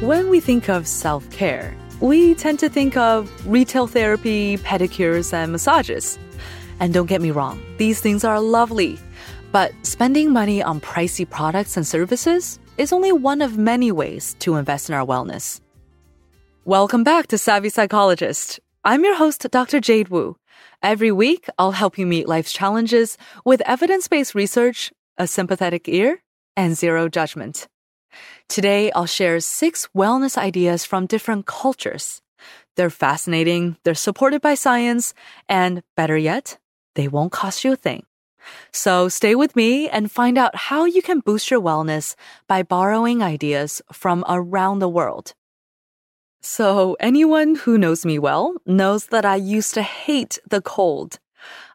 When we think of self care, we tend to think of retail therapy, pedicures, and massages. And don't get me wrong, these things are lovely. But spending money on pricey products and services is only one of many ways to invest in our wellness. Welcome back to Savvy Psychologist. I'm your host, Dr. Jade Wu. Every week, I'll help you meet life's challenges with evidence based research, a sympathetic ear, and zero judgment. Today, I'll share six wellness ideas from different cultures. They're fascinating, they're supported by science, and better yet, they won't cost you a thing. So stay with me and find out how you can boost your wellness by borrowing ideas from around the world. So, anyone who knows me well knows that I used to hate the cold.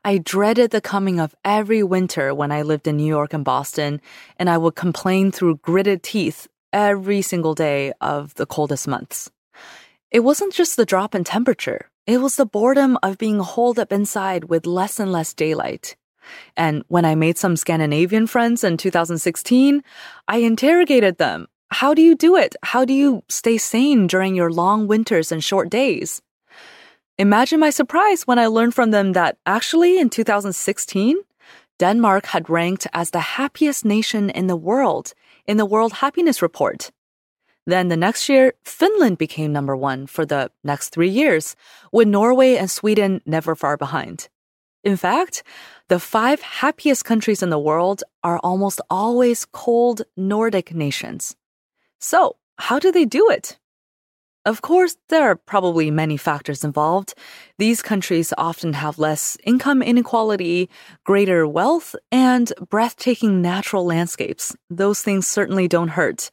I dreaded the coming of every winter when I lived in New York and Boston, and I would complain through gritted teeth every single day of the coldest months. It wasn't just the drop in temperature, it was the boredom of being holed up inside with less and less daylight. And when I made some Scandinavian friends in 2016, I interrogated them. How do you do it? How do you stay sane during your long winters and short days? Imagine my surprise when I learned from them that actually in 2016, Denmark had ranked as the happiest nation in the world in the World Happiness Report. Then the next year, Finland became number one for the next three years, with Norway and Sweden never far behind. In fact, the five happiest countries in the world are almost always cold Nordic nations. So, how do they do it? Of course, there are probably many factors involved. These countries often have less income inequality, greater wealth, and breathtaking natural landscapes. Those things certainly don't hurt.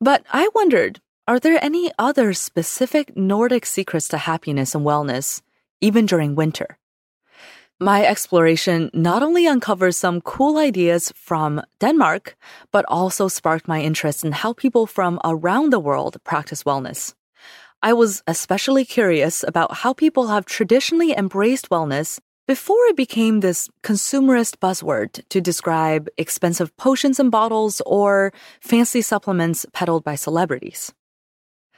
But I wondered are there any other specific Nordic secrets to happiness and wellness, even during winter? My exploration not only uncovered some cool ideas from Denmark, but also sparked my interest in how people from around the world practice wellness. I was especially curious about how people have traditionally embraced wellness before it became this consumerist buzzword to describe expensive potions and bottles or fancy supplements peddled by celebrities.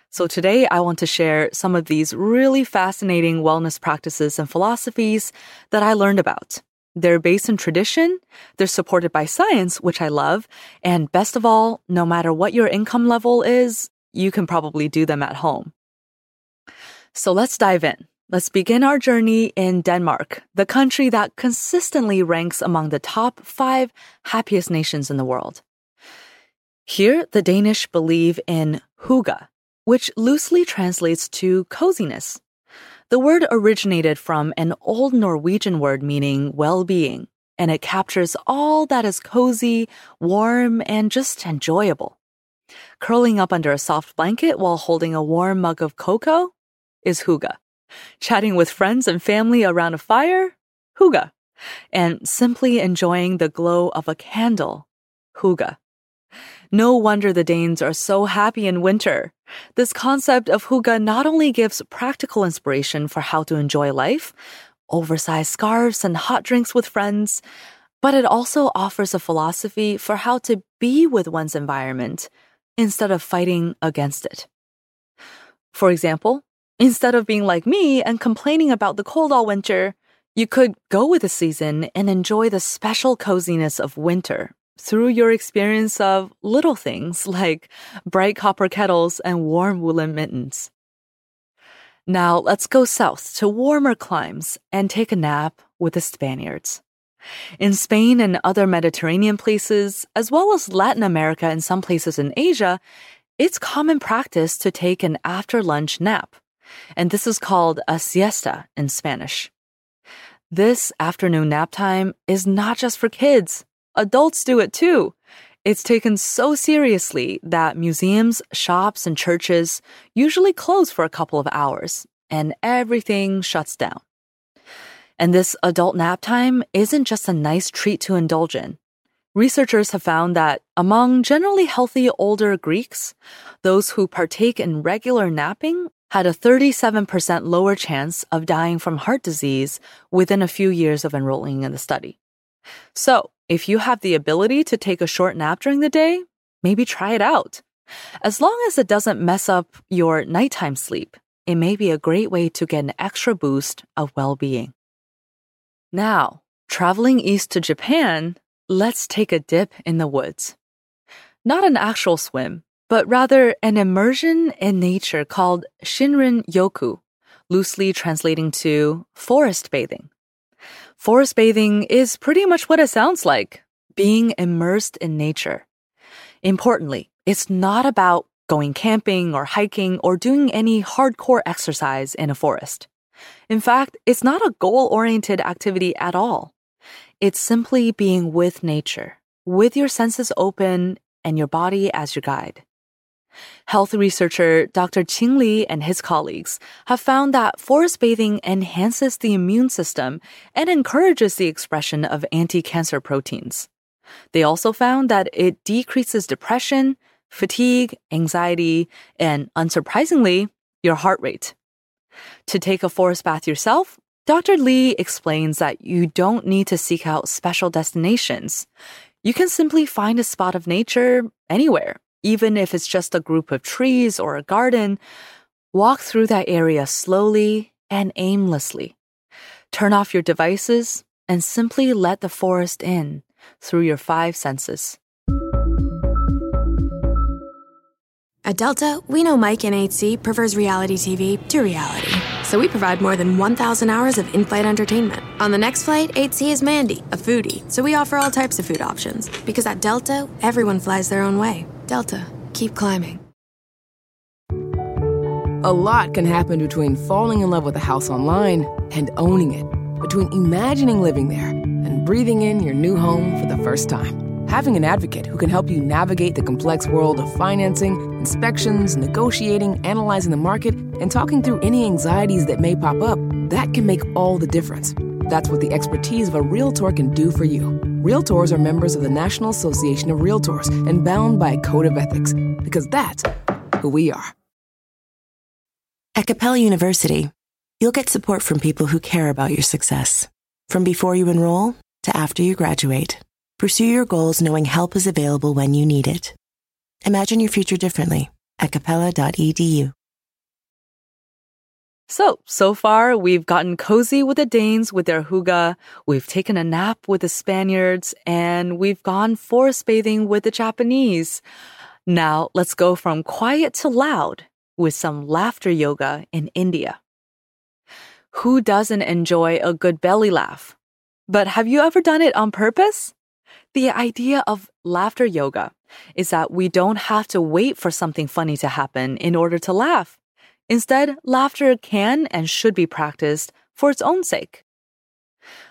So today I want to share some of these really fascinating wellness practices and philosophies that I learned about. They're based in tradition, they're supported by science, which I love, and best of all, no matter what your income level is, you can probably do them at home. So let's dive in. Let's begin our journey in Denmark, the country that consistently ranks among the top five happiest nations in the world. Here, the Danish believe in hygge, which loosely translates to coziness. The word originated from an old Norwegian word meaning well being, and it captures all that is cozy, warm, and just enjoyable. Curling up under a soft blanket while holding a warm mug of cocoa is hygge. Chatting with friends and family around a fire, hygge. And simply enjoying the glow of a candle, hygge. No wonder the Danes are so happy in winter. This concept of hygge not only gives practical inspiration for how to enjoy life, oversized scarves and hot drinks with friends, but it also offers a philosophy for how to be with one's environment instead of fighting against it. For example, instead of being like me and complaining about the cold all winter, you could go with the season and enjoy the special coziness of winter through your experience of little things like bright copper kettles and warm woolen mittens. Now let's go south to warmer climes and take a nap with the Spaniards. In Spain and other Mediterranean places, as well as Latin America and some places in Asia, it's common practice to take an after lunch nap. And this is called a siesta in Spanish. This afternoon nap time is not just for kids. Adults do it too. It's taken so seriously that museums, shops, and churches usually close for a couple of hours and everything shuts down. And this adult nap time isn't just a nice treat to indulge in. Researchers have found that among generally healthy older Greeks, those who partake in regular napping had a 37% lower chance of dying from heart disease within a few years of enrolling in the study. So, if you have the ability to take a short nap during the day, maybe try it out. As long as it doesn't mess up your nighttime sleep, it may be a great way to get an extra boost of well being. Now, traveling east to Japan, let's take a dip in the woods. Not an actual swim, but rather an immersion in nature called Shinrin Yoku, loosely translating to forest bathing. Forest bathing is pretty much what it sounds like being immersed in nature. Importantly, it's not about going camping or hiking or doing any hardcore exercise in a forest. In fact, it's not a goal oriented activity at all. It's simply being with nature, with your senses open and your body as your guide. Health researcher Dr. Qing Li and his colleagues have found that forest bathing enhances the immune system and encourages the expression of anti cancer proteins. They also found that it decreases depression, fatigue, anxiety, and unsurprisingly, your heart rate. To take a forest bath yourself, Dr. Li explains that you don't need to seek out special destinations. You can simply find a spot of nature anywhere even if it's just a group of trees or a garden, walk through that area slowly and aimlessly. Turn off your devices and simply let the forest in through your five senses. At Delta, we know Mike in 8C prefers reality TV to reality. So we provide more than 1,000 hours of in flight entertainment. On the next flight, 8C is Mandy, a foodie. So we offer all types of food options. Because at Delta, everyone flies their own way. Delta, keep climbing. A lot can happen between falling in love with a house online and owning it, between imagining living there and breathing in your new home for the first time. Having an advocate who can help you navigate the complex world of financing, inspections, negotiating, analyzing the market, and talking through any anxieties that may pop up, that can make all the difference. That's what the expertise of a Realtor can do for you. Realtors are members of the National Association of Realtors and bound by a code of ethics, because that's who we are. At Capella University, you'll get support from people who care about your success. From before you enroll to after you graduate, pursue your goals knowing help is available when you need it. Imagine your future differently at capella.edu. So, so far, we've gotten cozy with the Danes with their hygge, we've taken a nap with the Spaniards, and we've gone forest bathing with the Japanese. Now, let's go from quiet to loud with some laughter yoga in India. Who doesn't enjoy a good belly laugh? But have you ever done it on purpose? The idea of laughter yoga is that we don't have to wait for something funny to happen in order to laugh. Instead, laughter can and should be practiced for its own sake.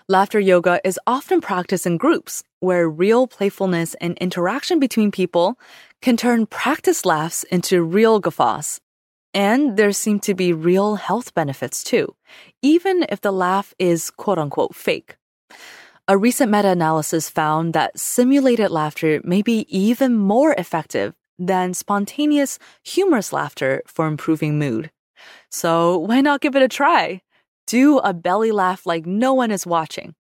Laughter yoga is often practiced in groups where real playfulness and interaction between people can turn practice laughs into real guffaws. And there seem to be real health benefits too, even if the laugh is quote unquote fake. A recent meta analysis found that simulated laughter may be even more effective than spontaneous, humorous laughter for improving mood. So why not give it a try? Do a belly laugh like no one is watching.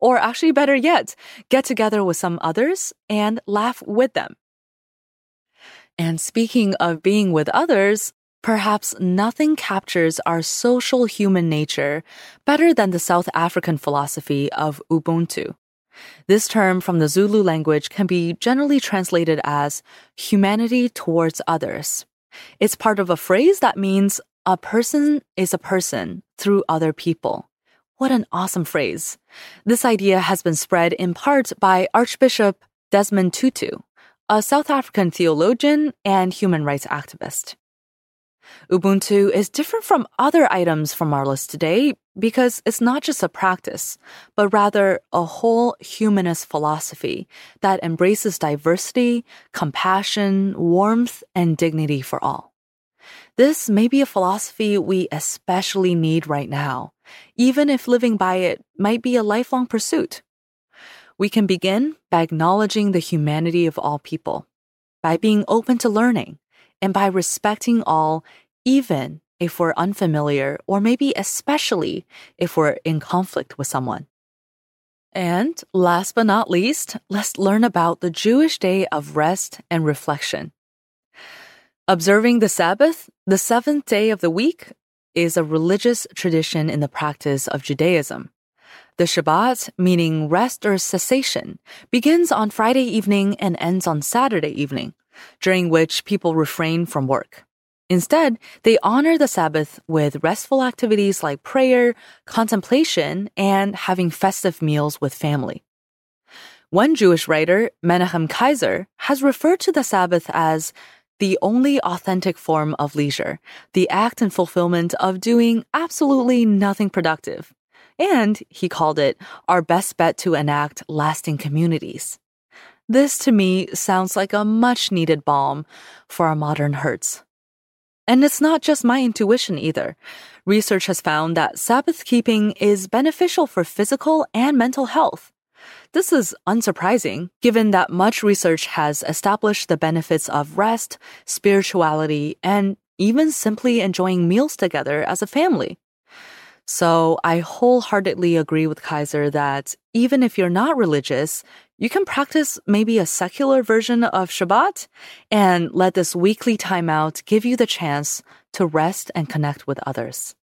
Or actually, better yet, get together with some others and laugh with them. And speaking of being with others, perhaps nothing captures our social human nature better than the South African philosophy of Ubuntu. This term from the Zulu language can be generally translated as humanity towards others. It's part of a phrase that means a person is a person through other people. What an awesome phrase. This idea has been spread in part by Archbishop Desmond Tutu, a South African theologian and human rights activist. Ubuntu is different from other items from our list today because it's not just a practice, but rather a whole humanist philosophy that embraces diversity, compassion, warmth, and dignity for all. This may be a philosophy we especially need right now, even if living by it might be a lifelong pursuit. We can begin by acknowledging the humanity of all people, by being open to learning, and by respecting all even if we're unfamiliar or maybe especially if we're in conflict with someone. And last but not least, let's learn about the Jewish day of rest and reflection. Observing the Sabbath, the seventh day of the week, is a religious tradition in the practice of Judaism. The Shabbat, meaning rest or cessation, begins on Friday evening and ends on Saturday evening, during which people refrain from work. Instead, they honor the Sabbath with restful activities like prayer, contemplation, and having festive meals with family. One Jewish writer, Menachem Kaiser, has referred to the Sabbath as the only authentic form of leisure, the act and fulfillment of doing absolutely nothing productive. And he called it our best bet to enact lasting communities. This to me sounds like a much needed balm for our modern hurts. And it's not just my intuition either. Research has found that Sabbath keeping is beneficial for physical and mental health. This is unsurprising, given that much research has established the benefits of rest, spirituality, and even simply enjoying meals together as a family. So I wholeheartedly agree with Kaiser that even if you're not religious, you can practice maybe a secular version of Shabbat and let this weekly timeout give you the chance to rest and connect with others.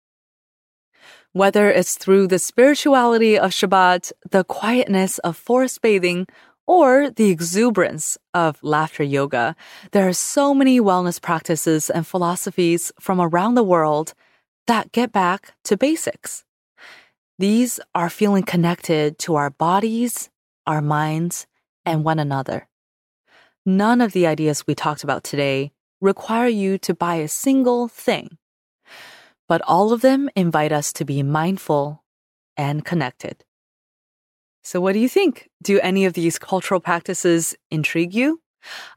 Whether it's through the spirituality of Shabbat, the quietness of forest bathing, or the exuberance of laughter yoga, there are so many wellness practices and philosophies from around the world that get back to basics. These are feeling connected to our bodies, our minds, and one another. None of the ideas we talked about today require you to buy a single thing, but all of them invite us to be mindful and connected. So, what do you think? Do any of these cultural practices intrigue you?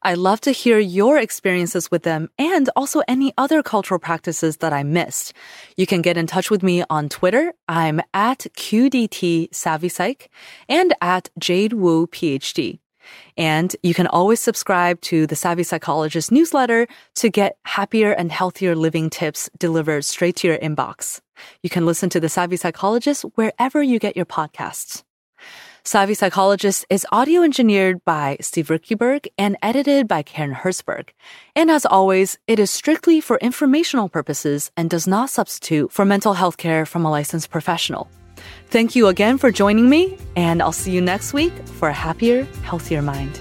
I'd love to hear your experiences with them and also any other cultural practices that I missed. You can get in touch with me on Twitter. I'm at QDT Savvy Psych and at Jade Wu PhD. And you can always subscribe to the Savvy Psychologist newsletter to get happier and healthier living tips delivered straight to your inbox. You can listen to the Savvy Psychologist wherever you get your podcasts. Savvy Psychologist is audio engineered by Steve Riekeberg and edited by Karen Hertzberg. And as always, it is strictly for informational purposes and does not substitute for mental health care from a licensed professional. Thank you again for joining me, and I'll see you next week for a happier, healthier mind.